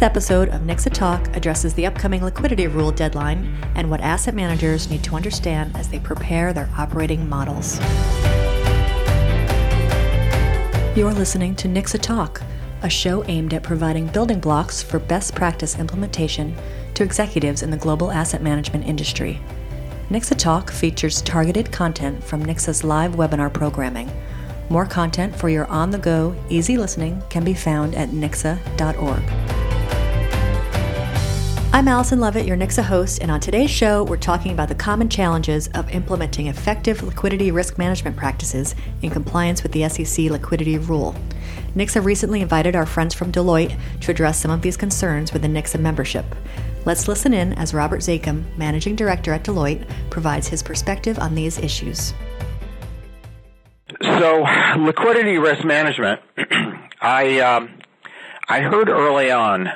This episode of NICSA Talk addresses the upcoming liquidity rule deadline and what asset managers need to understand as they prepare their operating models. You're listening to NICSA Talk, a show aimed at providing building blocks for best practice implementation to executives in the global asset management industry. NICSA Talk features targeted content from NICSA's live webinar programming. More content for your on the go, easy listening can be found at nicsa.org. I'm Allison Lovett, your NICSA host, and on today's show, we're talking about the common challenges of implementing effective liquidity risk management practices in compliance with the SEC liquidity rule. NICSA recently invited our friends from Deloitte to address some of these concerns with the NICSA membership. Let's listen in as Robert Zakum, Managing Director at Deloitte, provides his perspective on these issues. So, liquidity risk management, I, um, I heard early on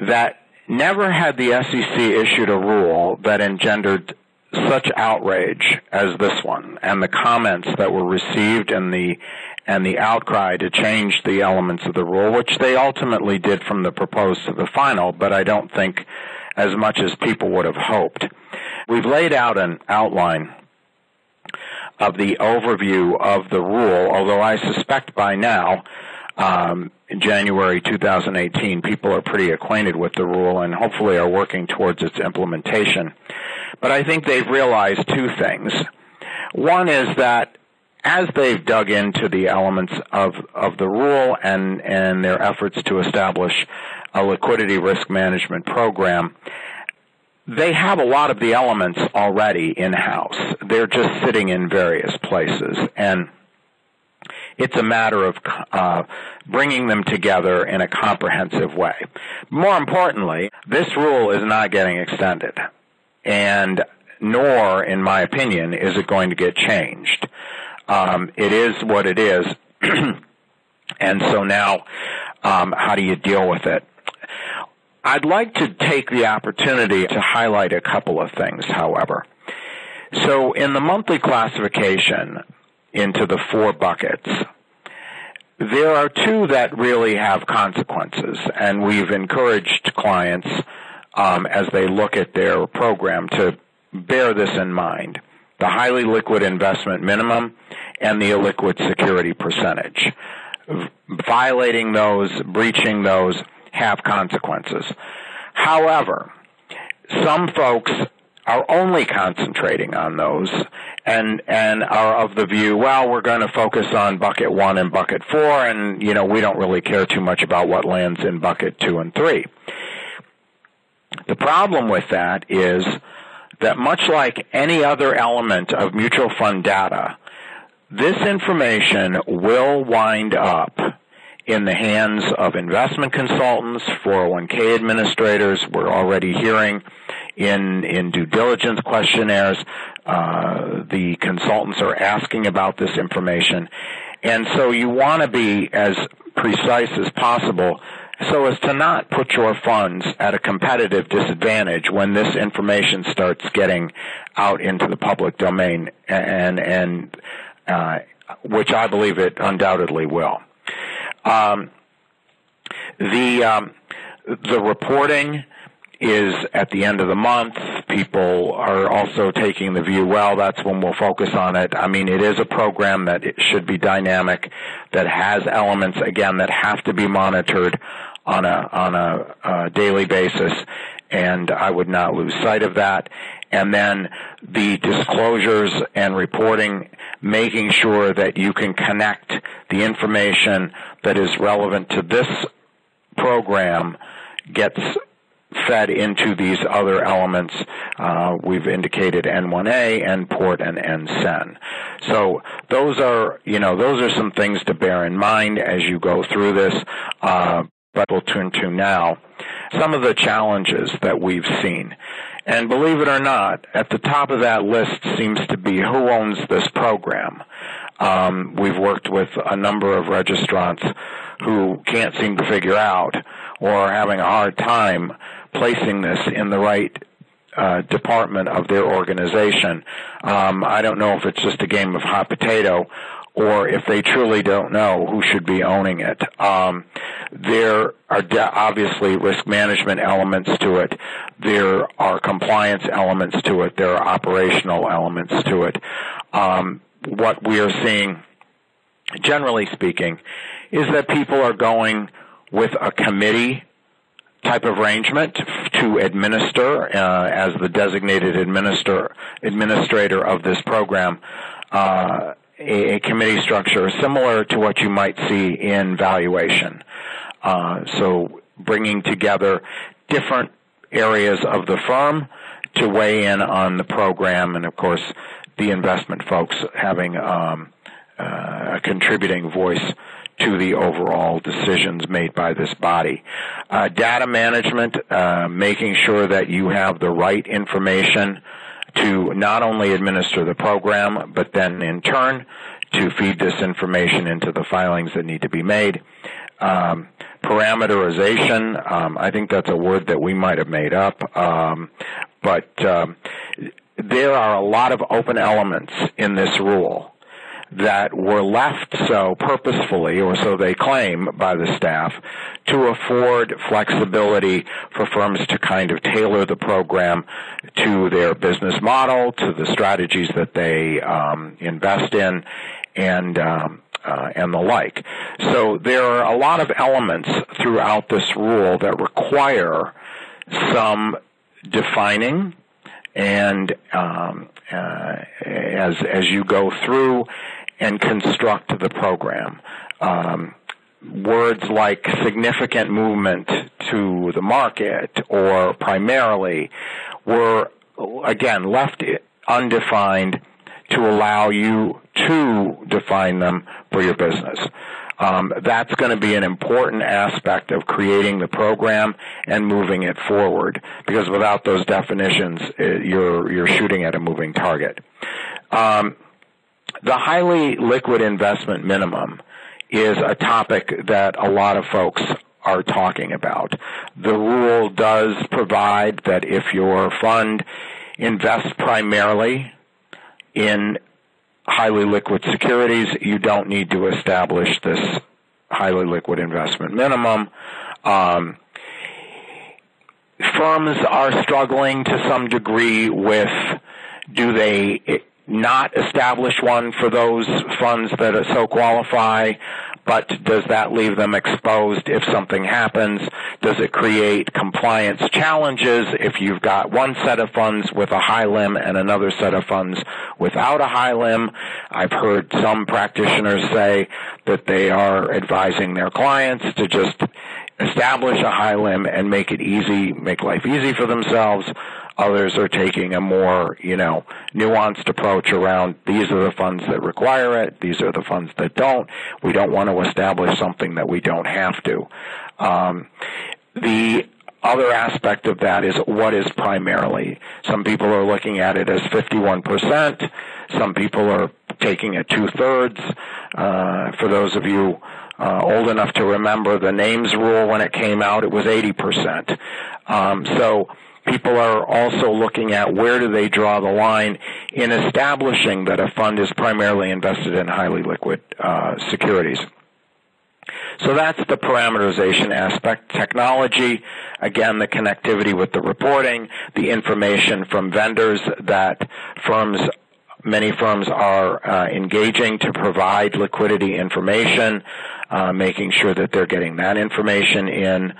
that Never had the SEC issued a rule that engendered such outrage as this one and the comments that were received and the and the outcry to change the elements of the rule, which they ultimately did from the proposed to the final, but I don't think as much as people would have hoped. We've laid out an outline of the overview of the rule, although I suspect by now um, in January 2018, people are pretty acquainted with the rule and hopefully are working towards its implementation. But I think they've realized two things. One is that as they've dug into the elements of, of the rule and, and their efforts to establish a liquidity risk management program, they have a lot of the elements already in-house. They're just sitting in various places. And it's a matter of uh, bringing them together in a comprehensive way. More importantly, this rule is not getting extended, and nor, in my opinion, is it going to get changed. Um, it is what it is, and so now, um, how do you deal with it? I'd like to take the opportunity to highlight a couple of things, however. So in the monthly classification, into the four buckets. There are two that really have consequences, and we've encouraged clients um, as they look at their program to bear this in mind. The highly liquid investment minimum and the illiquid security percentage. Violating those, breaching those have consequences. However, some folks are only concentrating on those and and are of the view, well, we're going to focus on bucket one and bucket four, and you know we don't really care too much about what lands in bucket two and three. The problem with that is that much like any other element of mutual fund data, this information will wind up in the hands of investment consultants, 401k administrators. We're already hearing in in due diligence questionnaires. Uh, the consultants are asking about this information, and so you want to be as precise as possible so as to not put your funds at a competitive disadvantage when this information starts getting out into the public domain and and uh, which I believe it undoubtedly will. Um, the um, the reporting is at the end of the month. People are also taking the view, well, that's when we'll focus on it. I mean, it is a program that should be dynamic, that has elements again that have to be monitored on a on a, a daily basis, and I would not lose sight of that. And then the disclosures and reporting, making sure that you can connect the information that is relevant to this program gets fed into these other elements. Uh, we've indicated N1A, N-Port, and N-CEN. So those are, you know, those are some things to bear in mind as you go through this. Uh, but we'll turn to now some of the challenges that we've seen. And believe it or not, at the top of that list seems to be who owns this program. Um, we've worked with a number of registrants who can't seem to figure out or are having a hard time placing this in the right uh, department of their organization. Um, I don't know if it's just a game of hot potato or if they truly don't know who should be owning it. Um, there are de- obviously risk management elements to it. There are compliance elements to it. There are operational elements to it. Um, what we are seeing, generally speaking, is that people are going with a committee type of arrangement to administer uh, as the designated administer, administrator of this program uh, a, a, committee structure similar to what you might see in valuation. Uh, so bringing together different areas of the firm to weigh in on the program, and of course, the investment folks having um, uh, a contributing voice to the overall decisions made by this body. Uh, data management, uh, making sure that you have the right information to not only administer the program, but then in turn to feed this information into the filings that need to be made. Um, parameterization, um, I think that's a word that we might have made up, um, but um, there are a lot of open elements in this rule that were left so purposefully, or so they claim by the staff, to afford flexibility for firms to kind of tailor the program to their business model, to the strategies that they um, invest in, and um, uh, and the like. So there are a lot of elements throughout this rule that require some defining and um, uh, as as you go through and construct the program. Um, words like significant movement to the market or primarily were again left undefined to allow you to define them for your business. Um, that's going to be an important aspect of creating the program and moving it forward because without those definitions, it, you're you're shooting at a moving target. Um, the highly liquid investment minimum is a topic that a lot of folks are talking about. The rule does provide that if your fund invests primarily in highly liquid securities, you don't need to establish this highly liquid investment minimum. Um, firms are struggling to some degree with do they not establish one for those funds that so qualify, but does that leave them exposed if something happens? Does it create compliance challenges if you've got one set of funds with a HLIM and another set of funds without a HLIM? I've heard some practitioners say that they are advising their clients to just establish a HLIM and make it easy, make life easy for themselves Others are taking a more, you know, nuanced approach around these are the funds that require it, these are the funds that don't. We don't want to establish something that we don't have to. Um, the other aspect of that is what is primarily. Some people are looking at it as 51%. Some people are taking it two thirds. Uh, for those of you uh, old enough to remember the names rule when it came out, it was 80%. Um, so people are also looking at where do they draw the line in establishing that a fund is primarily invested in highly liquid uh, securities. So that's the parameterization aspect. Technology, again, the connectivity with the reporting, the information from vendors that firms many firms are uh, engaging to provide liquidity information, uh, making sure that they're getting that information in,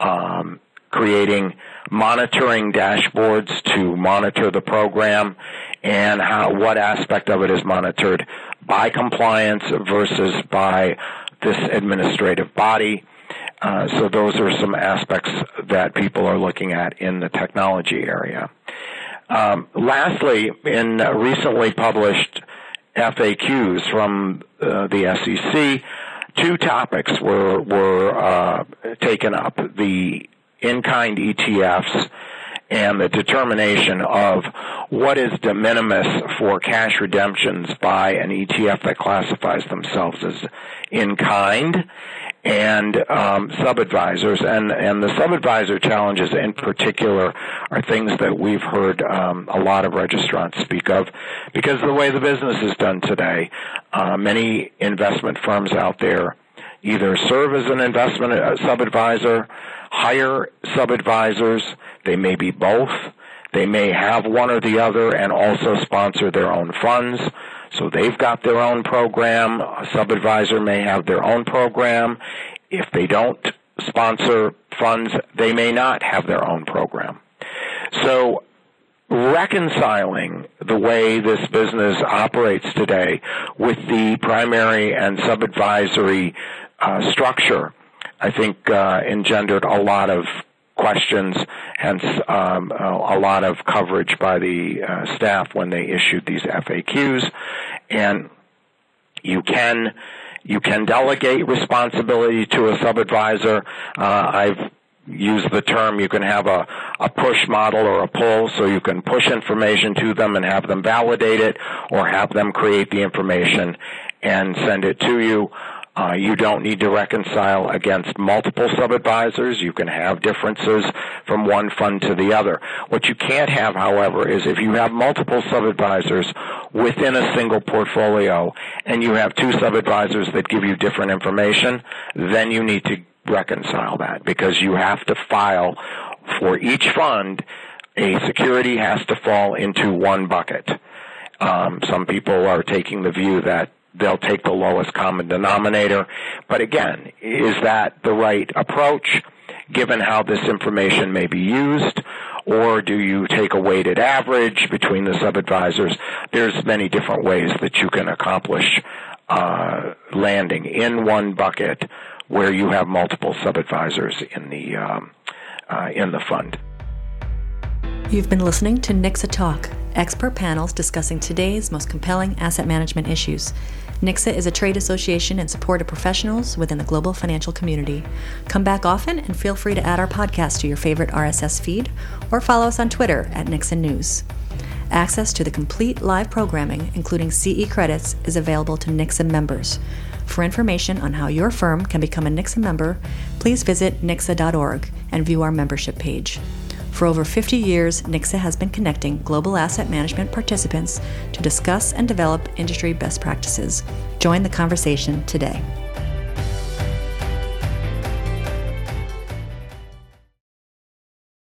um, creating monitoring dashboards to monitor the program and how what aspect of it is monitored by compliance versus by this administrative body. Uh, so those are some aspects that people are looking at in the technology area. Um, lastly, in recently published FAQs from uh, the SEC, two topics were were uh, taken up: the in-kind ETFs and the determination of what is de minimis for cash redemptions by an ETF that classifies themselves as in kind and um, sub-advisors. And, and the sub-advisor challenges in particular are things that we've heard um, a lot of registrants speak of because of the way the business is done today. Uh, many investment firms out there either serve as an investment uh, sub-advisor, hire sub-advisors, they may be both, they may have one or the other and also sponsor their own funds. So they've got their own program. A sub-advisor may have their own program. If they don't sponsor funds, they may not have their own program. So reconciling the way this business operates today with the primary and sub-advisory uh, structure, I think uh, engendered a lot of questions, hence um, a, lot of coverage by the uh, staff when they issued these FAQs. And you can you can delegate responsibility to a sub-advisor. Uh, I've used the term you can have a, a push model or a pull, so you can push information to them and have them validate it, or have them create the information and send it to you. Uh, you don't need to reconcile against multiple sub-advisors. You can have differences from one fund to the other. What you can't have, however, is if you have multiple sub-advisors within a single portfolio and you have two sub-advisors that give you different information, then you need to reconcile that because you have to file for each fund a security has to fall into one bucket. Um, some people are taking the view that they'll take the lowest common denominator. But again, is that the right approach given how this information may be used? Or do you take a weighted average between the sub-advisors? There's many different ways that you can accomplish uh, landing in one bucket where you have multiple sub-advisors in the um, uh, in the fund. You've been listening to NICSA Talk, expert panels discussing today's most compelling asset management issues. NICSA is a trade association in support of professionals within the global financial community. Come back often and feel free to add our podcast to your favorite RSS feed or follow us on Twitter at NICSA News. Access to the complete live programming, including CE credits, is available to NICSA members. For information on how your firm can become a NICSA member, please visit nicsa.org and view our membership page. For over 50 years, NICSA has been connecting global asset management participants to discuss and develop industry best practices. Join the conversation today.